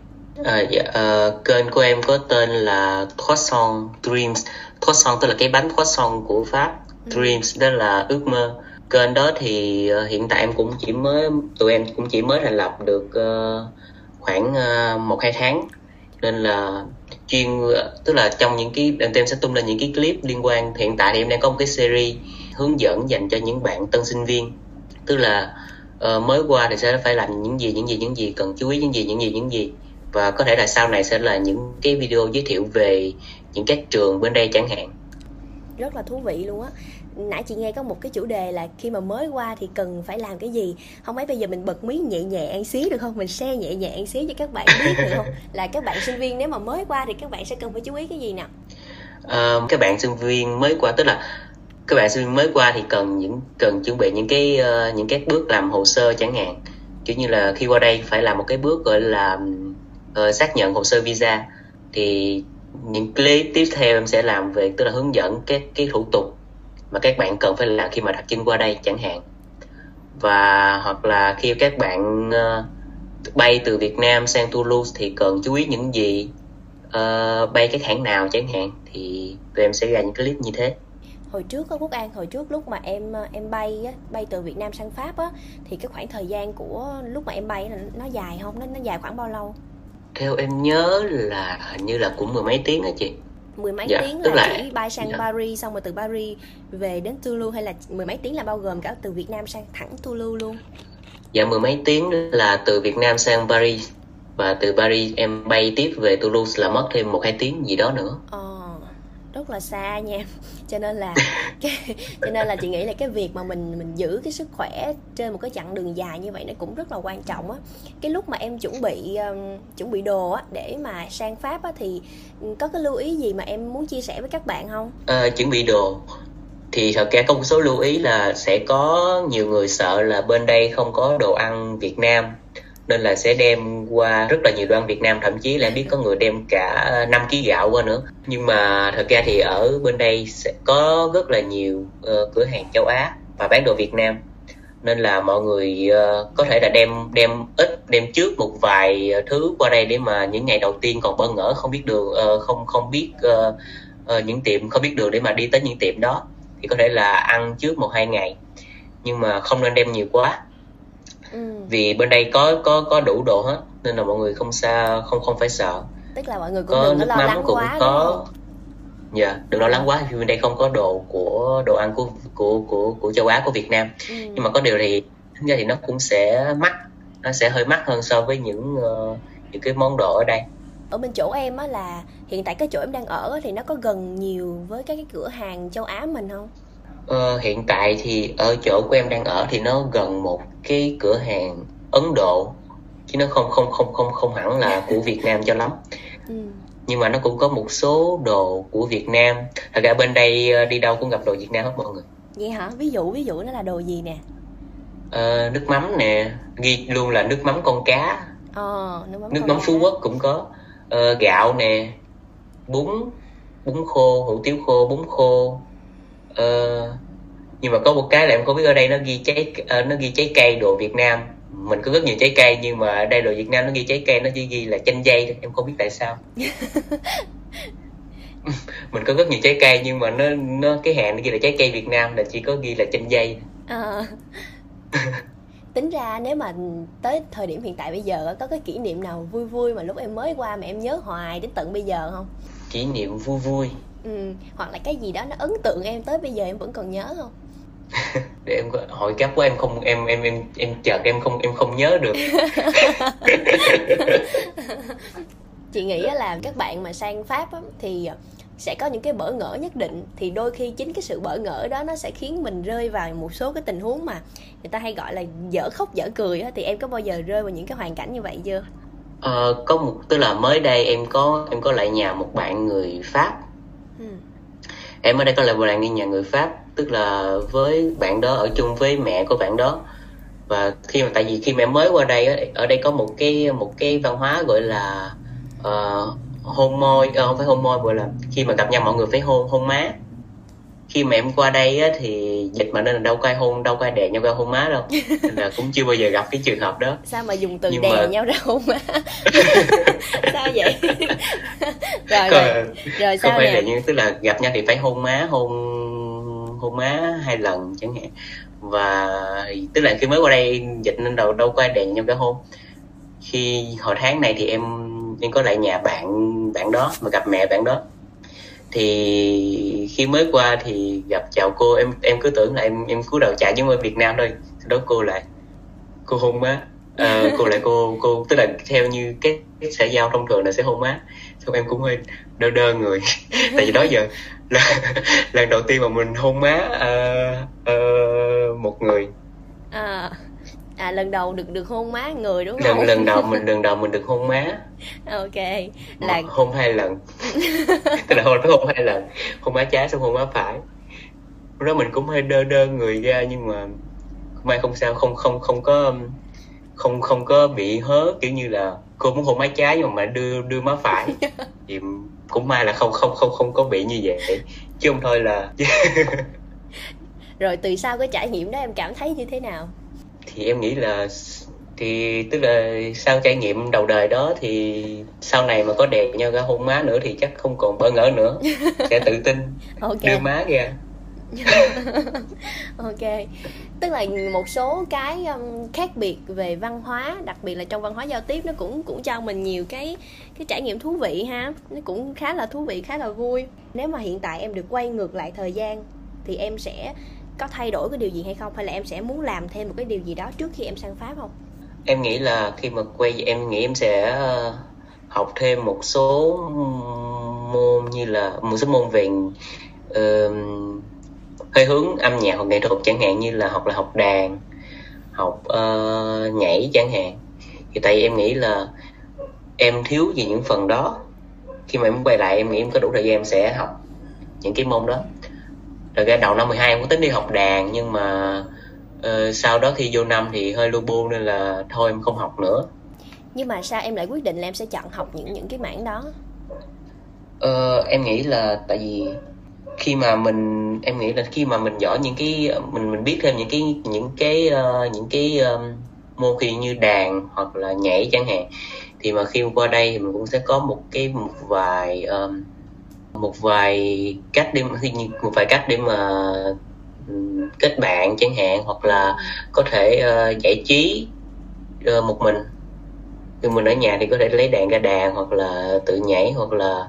À, dạ, uh, kênh của em có tên là Croissant Dreams. Croissant tức là cái bánh croissant của Pháp. Dreams đó là ước mơ. Kênh đó thì ờ, hiện tại em cũng chỉ mới tụi em cũng chỉ mới thành lập được ờ, khoảng ờ, một hai tháng. Nên là chuyên tức là trong những cái tụi em sẽ tung lên những cái clip liên quan. Hiện tại thì em đang có một cái series hướng dẫn dành cho những bạn tân sinh viên. Tức là uh, mới qua thì sẽ phải làm những gì những gì những gì cần chú ý những gì những gì những gì. Và có thể là sau này sẽ là những cái video giới thiệu về những các trường bên đây chẳng hạn rất là thú vị luôn á. Nãy chị nghe có một cái chủ đề là khi mà mới qua thì cần phải làm cái gì? Không mấy bây giờ mình bật mí nhẹ nhẹ xí được không? Mình share nhẹ nhẹ xí cho các bạn biết được không? Là các bạn sinh viên nếu mà mới qua thì các bạn sẽ cần phải chú ý cái gì nào? Uh, các bạn sinh viên mới qua tức là các bạn sinh viên mới qua thì cần những cần chuẩn bị những cái uh, những các bước làm hồ sơ chẳng hạn. Kiểu như là khi qua đây phải làm một cái bước gọi là uh, xác nhận hồ sơ visa. Thì những clip tiếp theo em sẽ làm về tức là hướng dẫn các cái thủ tục mà các bạn cần phải làm khi mà đặt chân qua đây chẳng hạn. Và hoặc là khi các bạn uh, bay từ Việt Nam sang Toulouse thì cần chú ý những gì? Uh, bay các hãng nào chẳng hạn thì tụi em sẽ ra những clip như thế. Hồi trước có quốc an hồi trước lúc mà em ờ, em bay á, bay từ Việt Nam sang Pháp á thì cái khoảng thời gian của lúc mà em bay là nó dài không? Nó nó dài khoảng bao lâu? Theo em nhớ là hình như là cũng mười mấy tiếng á chị? Mười mấy dạ, tiếng là, là chỉ bay sang dạ. Paris xong rồi từ Paris về đến Toulouse hay là mười mấy tiếng là bao gồm cả từ Việt Nam sang thẳng Toulouse luôn. Dạ mười mấy tiếng là từ Việt Nam sang Paris và từ Paris em bay tiếp về Toulouse là mất thêm một hai tiếng gì đó nữa. Ờ rất là xa nha. Cho nên là cái, cho nên là chị nghĩ là cái việc mà mình mình giữ cái sức khỏe trên một cái chặng đường dài như vậy nó cũng rất là quan trọng á. Cái lúc mà em chuẩn bị um, chuẩn bị đồ á để mà sang pháp á thì có cái lưu ý gì mà em muốn chia sẻ với các bạn không? À, chuẩn bị đồ. Thì thật ra có một số lưu ý là sẽ có nhiều người sợ là bên đây không có đồ ăn Việt Nam nên là sẽ đem qua rất là nhiều đồ ăn Việt Nam thậm chí là em biết có người đem cả 5 kg gạo qua nữa. Nhưng mà thật ra thì ở bên đây sẽ có rất là nhiều uh, cửa hàng châu Á và bán đồ Việt Nam. Nên là mọi người uh, có thể là đem đem ít đem trước một vài thứ qua đây để mà những ngày đầu tiên còn bơ ngỡ không biết đường uh, không không biết uh, uh, những tiệm không biết đường để mà đi tới những tiệm đó. Thì có thể là ăn trước một hai ngày. Nhưng mà không nên đem nhiều quá. Ừ. vì bên đây có có có đủ đồ hết nên là mọi người không sao không không phải sợ. Tức là mọi người cũng có đừng nước lo mắm lắng cũng quá, có. dạ yeah, đừng lo lắng quá vì bên đây không có đồ của đồ ăn của của của của châu Á của Việt Nam. Ừ. nhưng mà có điều thì tính ra thì nó cũng sẽ mắc nó sẽ hơi mắc hơn so với những uh, những cái món đồ ở đây. Ở bên chỗ em á là hiện tại cái chỗ em đang ở thì nó có gần nhiều với các cái cửa hàng châu Á mình không? Ờ, hiện tại thì ở chỗ của em đang ở thì nó gần một cái cửa hàng Ấn Độ chứ nó không không không không không hẳn là của Việt Nam cho lắm. Ừ. nhưng mà nó cũng có một số đồ của Việt Nam. Thật ra bên đây ờ, đi đâu cũng gặp đồ Việt Nam hết mọi người. Vậy hả? Ví dụ ví dụ nó là đồ gì nè? Ờ, nước mắm nè. Ghi luôn là nước mắm con cá. Ờ, nước mắm, nước mắm Phú Quốc cũng có. Ờ, gạo nè. Bún bún khô hủ tiếu khô bún khô. Ờ, nhưng mà có một cái là em có biết ở đây nó ghi trái nó ghi trái cây đồ Việt Nam mình có rất nhiều trái cây nhưng mà ở đây đồ Việt Nam nó ghi trái cây nó chỉ ghi là chanh dây thôi em không biết tại sao. Mình có rất nhiều trái cây nhưng mà nó nó cái hàng nó ghi là trái cây Việt Nam là chỉ có ghi là chanh dây. À. tính ra nếu mà tới thời điểm hiện tại bây giờ có cái kỷ niệm nào vui vui mà lúc em mới qua mà em nhớ hoài đến tận bây giờ không? Kỷ niệm vui vui. Ừ, hoặc là cái gì đó nó ấn tượng em tới bây giờ em vẫn còn nhớ không để em hỏi cấp của em không em em em em chợt em không em không nhớ được. Chị nghĩ là các bạn mà sang pháp á, thì sẽ có những cái bỡ ngỡ nhất định. Thì đôi khi chính cái sự bỡ ngỡ đó nó sẽ khiến mình rơi vào một số cái tình huống mà người ta hay gọi là dở khóc dở cười á. Thì em có bao giờ rơi vào những cái hoàn cảnh như vậy chưa? Ờ, có một tức là mới đây em có em có lại nhà một bạn người pháp. Ừ. em ở đây có lại một bạn đi nhà người pháp tức là với bạn đó ở chung với mẹ của bạn đó. Và khi mà tại vì khi mẹ mới qua đây ở đây có một cái một cái văn hóa gọi là uh, hôn môi uh, không phải hôn môi gọi là khi mà gặp nhau mọi người phải hôn hôn má. Khi mà em qua đây á, thì dịch mà nên là đâu có ai hôn đâu có ai đè nhau ra hôn má đâu. Nên là cũng chưa bao giờ gặp cái trường hợp đó. Sao mà dùng từ Nhưng đè mà... nhau ra hôn má? Sao vậy? Rồi rồi, rồi sao không phải là như tức là gặp nhau thì phải hôn má hôn hôn má hai lần chẳng hạn. Và tức là khi mới qua đây dịch nên đầu đâu có ai đèn nhau cả hôn khi hồi tháng này thì em em có lại nhà bạn bạn đó mà gặp mẹ bạn đó. Thì khi mới qua thì gặp chào cô em em cứ tưởng là em em cúi đầu chào giống ở Việt Nam thôi. Sau đó cô lại cô hôn má. À, cô lại cô cô tức là theo như cái, cái xã giao thông thường là sẽ hôn má. Xong em cũng hơi đơ đơ người. Tại vì đó giờ lần đầu tiên mà mình hôn má uh, uh, một người. À à lần đầu được được hôn má người đúng không? lần lần đầu mình lần đầu mình được hôn má. Ok là hôn hai lần. Tức là hôn hôn hai lần. Hôn má trái xong hôn má phải. Lúc đó mình cũng hơi đơ đơ người ra nhưng mà may không sao không không không có không không có bị hớ kiểu như là cô muốn hôn má trái nhưng mà đưa đưa má phải. Thì cũng may là không không không không có bị như vậy. Chứ không thôi là rồi từ sau cái trải nghiệm đó em cảm thấy như thế nào? Thì em nghĩ là thì tức là sau trải nghiệm đầu đời đó thì sau này mà có đẹp nhau cả hôn má nữa thì chắc không còn bỡ ngỡ nữa. Sẽ tự tin okay. đưa má ra. Ok tức là một số cái um, khác biệt về văn hóa đặc biệt là trong văn hóa giao tiếp nó cũng cũng cho mình nhiều cái cái trải nghiệm thú vị ha. Nó cũng khá là thú vị khá là vui. Nếu mà hiện tại em được quay ngược lại thời gian thì em sẽ có thay đổi cái điều gì hay không? Hay là em sẽ muốn làm thêm một cái điều gì đó trước khi em sang pháp không? Em nghĩ là khi mà quay em nghĩ em sẽ ờ, học thêm một số môn như là một số môn về uh, hơi hướng âm nhạc hoặc nghệ thuật chẳng hạn như là học là học đàn học uh, nhảy chẳng hạn. Thì tại vì em nghĩ là em thiếu gì những phần đó. Khi mà em quay lại em nghĩ em có đủ thời gian em sẽ học những cái môn đó. Rồi ra đầu năm 12 em có tính đi học đàn nhưng mà uh, sau đó khi vô năm thì hơi lu bu nên là thôi em không học nữa. Nhưng mà sao em lại quyết định là em sẽ chọn học những những cái mảng đó? Uh, em nghĩ là tại vì khi mà mình em nghĩ là khi mà mình giỏi những cái mình mình biết thêm những cái những cái uh, những cái um, môn khi như đàn hoặc là nhảy chẳng hạn thì mà khi qua đây thì mình cũng sẽ có một cái một vài um, một vài cách để một vài cách để mà kết bạn chẳng hạn hoặc là có thể uh, giải trí uh, một mình. Khi mình ở nhà thì có thể lấy đàn ra đàn hoặc là tự nhảy hoặc là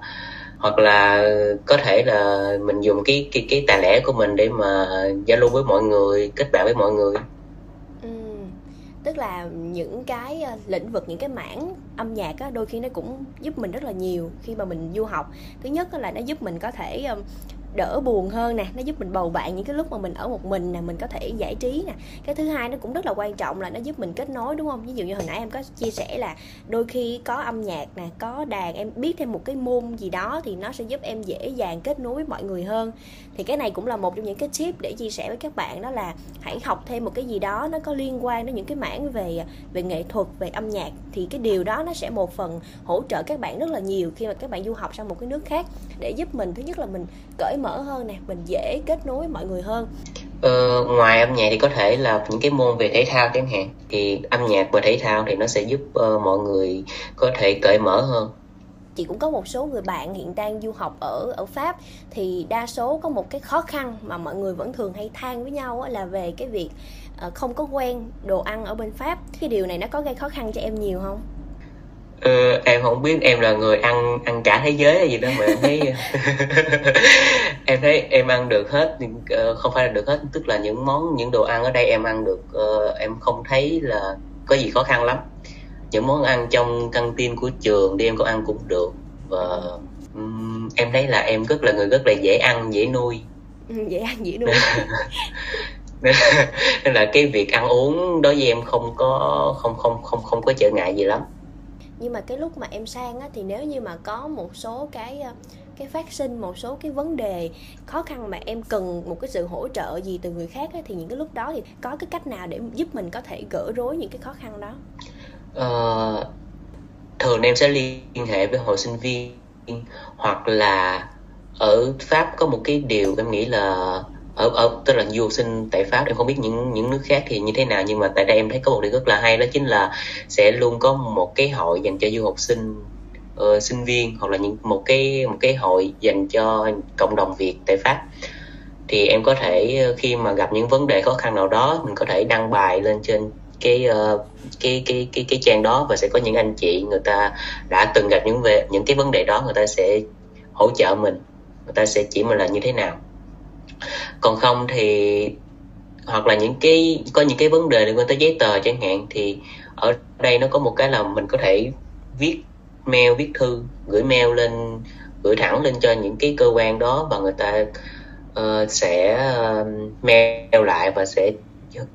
hoặc là có thể là mình dùng cái cái cái tài lẻ của mình để mà giao lưu với mọi người, kết bạn với mọi người ừ. tức là những cái ờ, lĩnh vực, những cái mảng âm nhạc á, đôi khi nó cũng giúp mình rất là nhiều khi mà mình du học thứ nhất là nó giúp mình có thể đỡ buồn hơn nè, nó giúp mình bầu bạn những cái lúc mà mình ở một mình nè, mình có thể giải trí nè. Cái thứ hai nó cũng rất là quan trọng là nó giúp mình kết nối, đúng không? Ví dụ như hồi nãy em có chia sẻ là đôi khi có âm nhạc nè, có đàn, em biết thêm một cái môn gì đó thì nó sẽ giúp em dễ dàng kết nối với mọi người hơn. Thì cái này cũng là một trong những cái tip để chia sẻ với các bạn, đó là hãy học thêm một cái gì đó nó có liên quan đến những cái mảng về về nghệ thuật, về âm nhạc. Thì cái điều đó nó sẽ một phần hỗ trợ các bạn rất là nhiều khi mà các bạn du học sang một cái nước khác để giúp mình, thứ nhất là mình cởi mở hơn nè mình dễ kết nối mọi người hơn. Ờ, ngoài âm nhạc thì có thể là những cái môn về thể thao chẳng hạn thì âm nhạc và thể thao thì nó sẽ giúp uh, mọi người có thể cởi mở hơn. Chị cũng có một số người bạn hiện đang du học ở ở Pháp thì đa số có một cái khó khăn mà mọi người vẫn thường hay than với nhau là về cái việc uh, không có quen đồ ăn ở bên Pháp. Cái điều này nó có gây khó khăn cho em nhiều không Ờ, em không biết em là người ăn ăn cả thế giới hay gì đó mà em thấy em thấy em ăn được hết uh, không phải là được hết tức là những món những đồ ăn ở đây em ăn được uh, em không thấy là có gì khó khăn lắm. Những món ăn trong căng tin của trường thì em có ăn cũng được và um, em thấy là em rất là người rất là dễ ăn dễ nuôi. Ừ, dễ ăn dễ nuôi. Nên là cái việc ăn uống đối với em không có không không không không có trở ngại gì lắm nhưng mà cái lúc mà em sang á, thì nếu như mà có một số cái ờ, cái phát sinh một số cái vấn đề khó khăn mà em cần một cái sự hỗ trợ gì từ người khác á, thì những cái lúc đó thì có cái cách nào để giúp mình có thể gỡ rối những cái khó khăn đó? À, thường em sẽ liên hệ với hội sinh viên hoặc là ở pháp có một cái điều em nghĩ là ở ở tức là du học sinh tại pháp em không biết những những nước khác thì như thế nào nhưng mà tại đây em thấy có một điều rất là hay đó chính là sẽ luôn có một cái hội dành cho du học sinh uh, sinh viên hoặc là những một cái một cái hội dành cho cộng đồng việt tại pháp. Thì em có thể khi mà gặp những vấn đề khó khăn nào đó mình có thể đăng bài lên trên cái uh, cái cái cái cái trang đó và sẽ có những anh chị người ta đã từng gặp những về những cái vấn đề đó người ta sẽ hỗ trợ mình người ta sẽ chỉ mình là như thế nào còn không thì hoặc là những cái có những cái vấn đề liên quan tới giấy tờ chẳng hạn thì ở đây nó có một cái là mình có thể viết mail viết thư gửi mail lên gửi thẳng lên cho những cái cơ quan đó và người ta uh, sẽ uh, mail lại và sẽ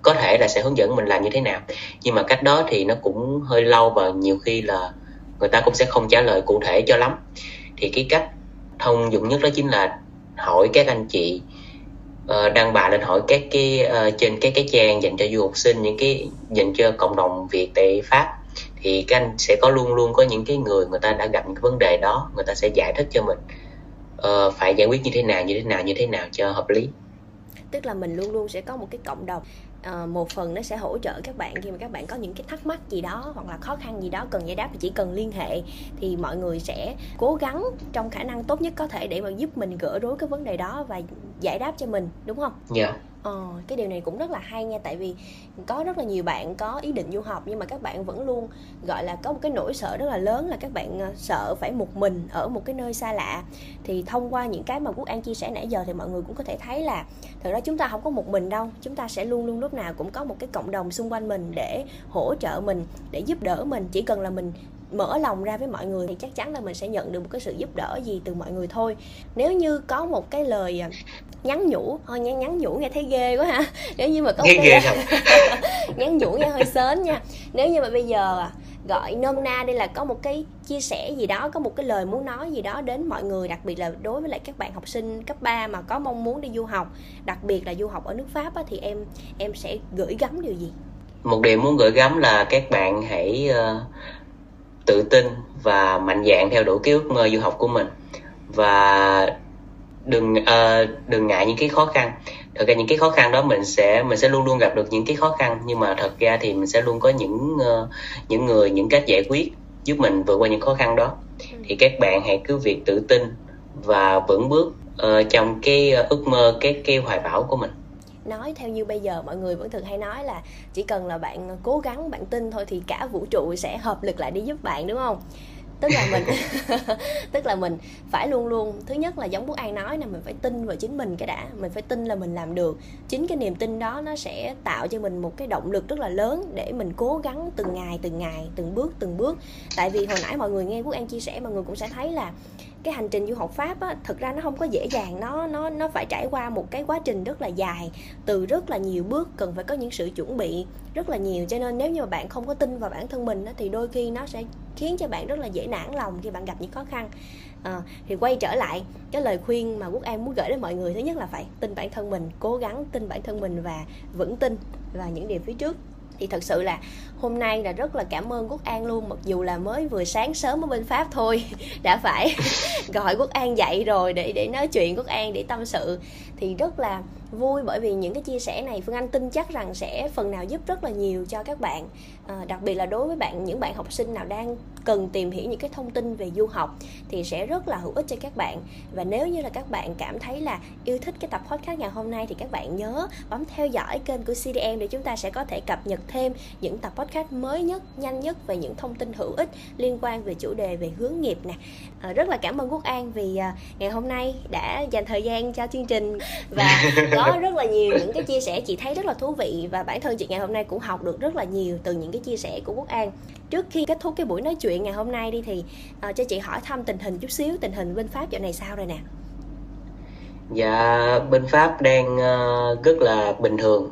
có thể là sẽ hướng dẫn mình làm như thế nào. Nhưng mà cách đó thì nó cũng hơi lâu và nhiều khi là người ta cũng sẽ không trả lời cụ thể cho lắm. Thì cái cách thông dụng nhất đó chính là hỏi các anh chị uh, đăng bài lên hỏi các cái uh, trên các cái trang dành cho du học sinh những cái dành cho cộng đồng Việt tại Pháp. Thì các anh sẽ có luôn luôn có những cái người người ta đã gặp những cái vấn đề đó người ta sẽ giải thích cho mình. Uh, phải giải quyết như thế nào như thế nào như thế nào cho hợp lý. Tức là mình luôn luôn sẽ có một cái cộng đồng uh, một phần nó sẽ hỗ trợ các bạn khi mà các bạn có những cái thắc mắc gì đó hoặc là khó khăn gì đó cần giải đáp thì chỉ cần liên hệ thì mọi người sẽ cố gắng trong khả năng tốt nhất có thể để mà giúp mình gỡ rối cái vấn đề đó và giải đáp cho mình đúng không? Dạ. Yeah. Ờ, cái điều này cũng rất là hay nha tại vì có rất là nhiều bạn có ý định du học nhưng mà các bạn vẫn luôn gọi là có một cái nỗi sợ rất là lớn là các bạn ờ, sợ phải một mình ở một cái nơi xa lạ. Thì thông qua những cái mà quốc an chia sẻ nãy giờ thì mọi người cũng có thể thấy là thật ra chúng ta không có một mình đâu chúng ta sẽ luôn luôn lúc nào cũng có một cái cộng đồng xung quanh mình để hỗ trợ mình để giúp đỡ mình. Chỉ cần là mình mở lòng ra với mọi người thì chắc chắn là mình sẽ nhận được một cái sự giúp đỡ gì từ mọi người thôi. Nếu như có một cái lời ờ, nhắn nhủ. Thôi nhắn nhắn nhủ nghe thấy ghê quá ha. Nếu như mà có một cái nhắn nhủ nghe hơi sớm nha. Nếu như mà bây giờ à, gọi nôm na đây là có một cái chia sẻ gì đó có một cái lời muốn nói gì đó đến mọi người đặc biệt là đối với lại các bạn học sinh cấp 3 mà có mong muốn đi du học đặc biệt là du học ở nước Pháp á, thì em em sẽ gửi gắm điều gì? Một điều muốn gửi gắm là các bạn hãy uh, tự tin và mạnh dạn theo đuổi cái ước mơ du học của mình. Và đừng uh, đừng ngại những cái khó khăn. Thật ra những cái khó khăn đó mình sẽ mình sẽ luôn luôn gặp được những cái khó khăn nhưng mà thật ra thì mình sẽ luôn có những uh, những người những cách giải quyết giúp mình vượt qua những khó khăn đó. Thì các bạn hãy cứ việc tự tin và vững bước uh, trong cái ước mơ cái cái hoài bão của mình. Nói theo như bây giờ mọi người vẫn thường hay nói là chỉ cần là bạn cố gắng bạn tin thôi thì cả vũ trụ sẽ hợp lực lại để giúp bạn đúng không tức là mình tức là mình phải luôn luôn thứ nhất là giống quốc an nói là mình phải tin vào chính mình cái đã mình phải tin là mình làm được. Chính cái niềm tin đó nó sẽ tạo cho mình một cái động lực rất là lớn để mình cố gắng từng ngày từng ngày từng bước từng bước. Tại vì hồi nãy mọi người nghe quốc an chia sẻ mọi người cũng sẽ thấy là cái hành trình du học pháp á thực ra nó không có dễ dàng nó nó nó phải trải qua một cái quá trình rất là dài từ rất là nhiều bước cần phải có những sự chuẩn bị rất là nhiều. Cho nên nếu như mà bạn không có tin vào bản thân mình á, thì đôi khi nó sẽ khiến cho bạn rất là dễ nản lòng khi bạn gặp những khó khăn. À, thì quay trở lại cái lời khuyên mà quốc an muốn gửi đến mọi người thứ nhất là phải tin bản thân mình cố gắng tin bản thân mình và vững tin vào những điều phía trước thì thật sự là hôm nay là rất là cảm ơn quốc an luôn, mặc dù là mới vừa sáng sớm ở bên pháp thôi, đã phải gọi quốc an dậy rồi để để nói chuyện quốc an, để tâm sự. Thì rất là vui bởi vì những cái chia sẻ này, phương anh tin chắc rằng sẽ phần nào giúp rất là nhiều cho các bạn à, đặc biệt là đối với bạn những bạn học sinh nào đang cần tìm hiểu những cái thông tin về du học thì sẽ rất là hữu ích cho các bạn. Và nếu như là các bạn cảm thấy là yêu thích cái tập podcast ngày hôm nay thì các bạn nhớ bấm theo dõi kênh của CDM để chúng ta sẽ có thể cập nhật thêm những tập podcast mới nhất nhanh nhất về những thông tin hữu ích liên quan về chủ đề về hướng nghiệp nè. À, rất là cảm ơn quốc an vì à, ngày hôm nay đã dành thời gian cho chương trình và có rất là nhiều những cái chia sẻ chị thấy rất là thú vị và bản thân chị ngày hôm nay cũng học được rất là nhiều từ những cái chia sẻ của quốc an. Trước khi kết thúc cái buổi nói chuyện ngày hôm nay đi thì uh, cho chị hỏi thăm tình hình chút xíu tình hình bên pháp dạo này sao rồi nè? Dạ bên pháp đang uh, rất là bình thường.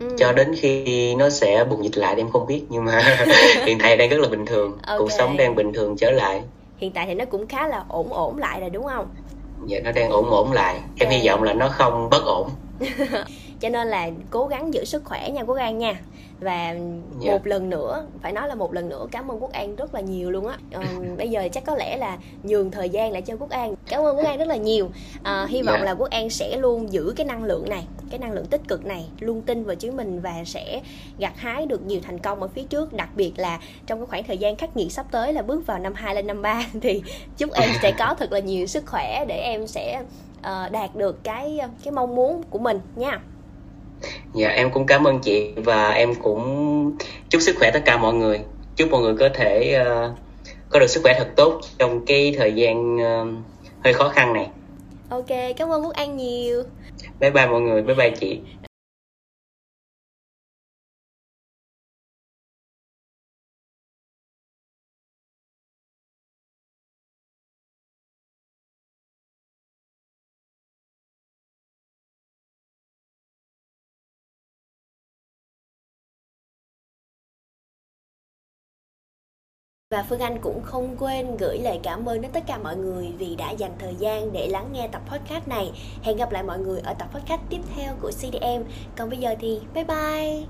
Ừ. cho đến khi nó sẽ bùng dịch lại em không biết nhưng mà hiện tại đang rất là bình thường. Okay. cuộc sống đang bình thường trở lại. Hiện tại thì nó cũng khá là ổn ổn lại rồi đúng không? Dạ nó đang ổn ổn lại. Em hy vọng là nó không bất ổn. Cho nên là cố gắng giữ sức khỏe nha quốc an nha và yeah. Dạ. một lần nữa phải nói là một lần nữa cảm ơn quốc an rất là nhiều luôn á ờ, bây giờ chắc có lẽ là nhường thời gian lại cho quốc an cảm ơn quốc an rất là nhiều à, hy vọng yeah. Dạ. là quốc an sẽ luôn giữ cái năng lượng này cái năng lượng tích cực này luôn tin vào chính mình và sẽ gặt hái được nhiều thành công ở phía trước đặc biệt là trong cái khoảng thời gian khắc nghiệt sắp tới là bước vào năm 2 lên năm 3 thì chúc em sẽ có thật là nhiều sức khỏe để em sẽ uh, đạt được cái cái mong muốn của mình nha dạ em cũng cảm ơn chị và em cũng chúc sức khỏe tất cả mọi người. Chúc mọi người có thể uh, có được sức khỏe thật tốt trong cái thời gian uh, hơi khó khăn này. Ok cảm ơn quốc an nhiều. Bye bye mọi người bye bye chị Và Phương Anh cũng không quên gửi lời cảm ơn đến tất cả mọi người vì đã dành thời gian để lắng nghe tập podcast này. Hẹn gặp lại mọi người ở tập podcast tiếp theo của CDM. Còn bây giờ thì bye bye.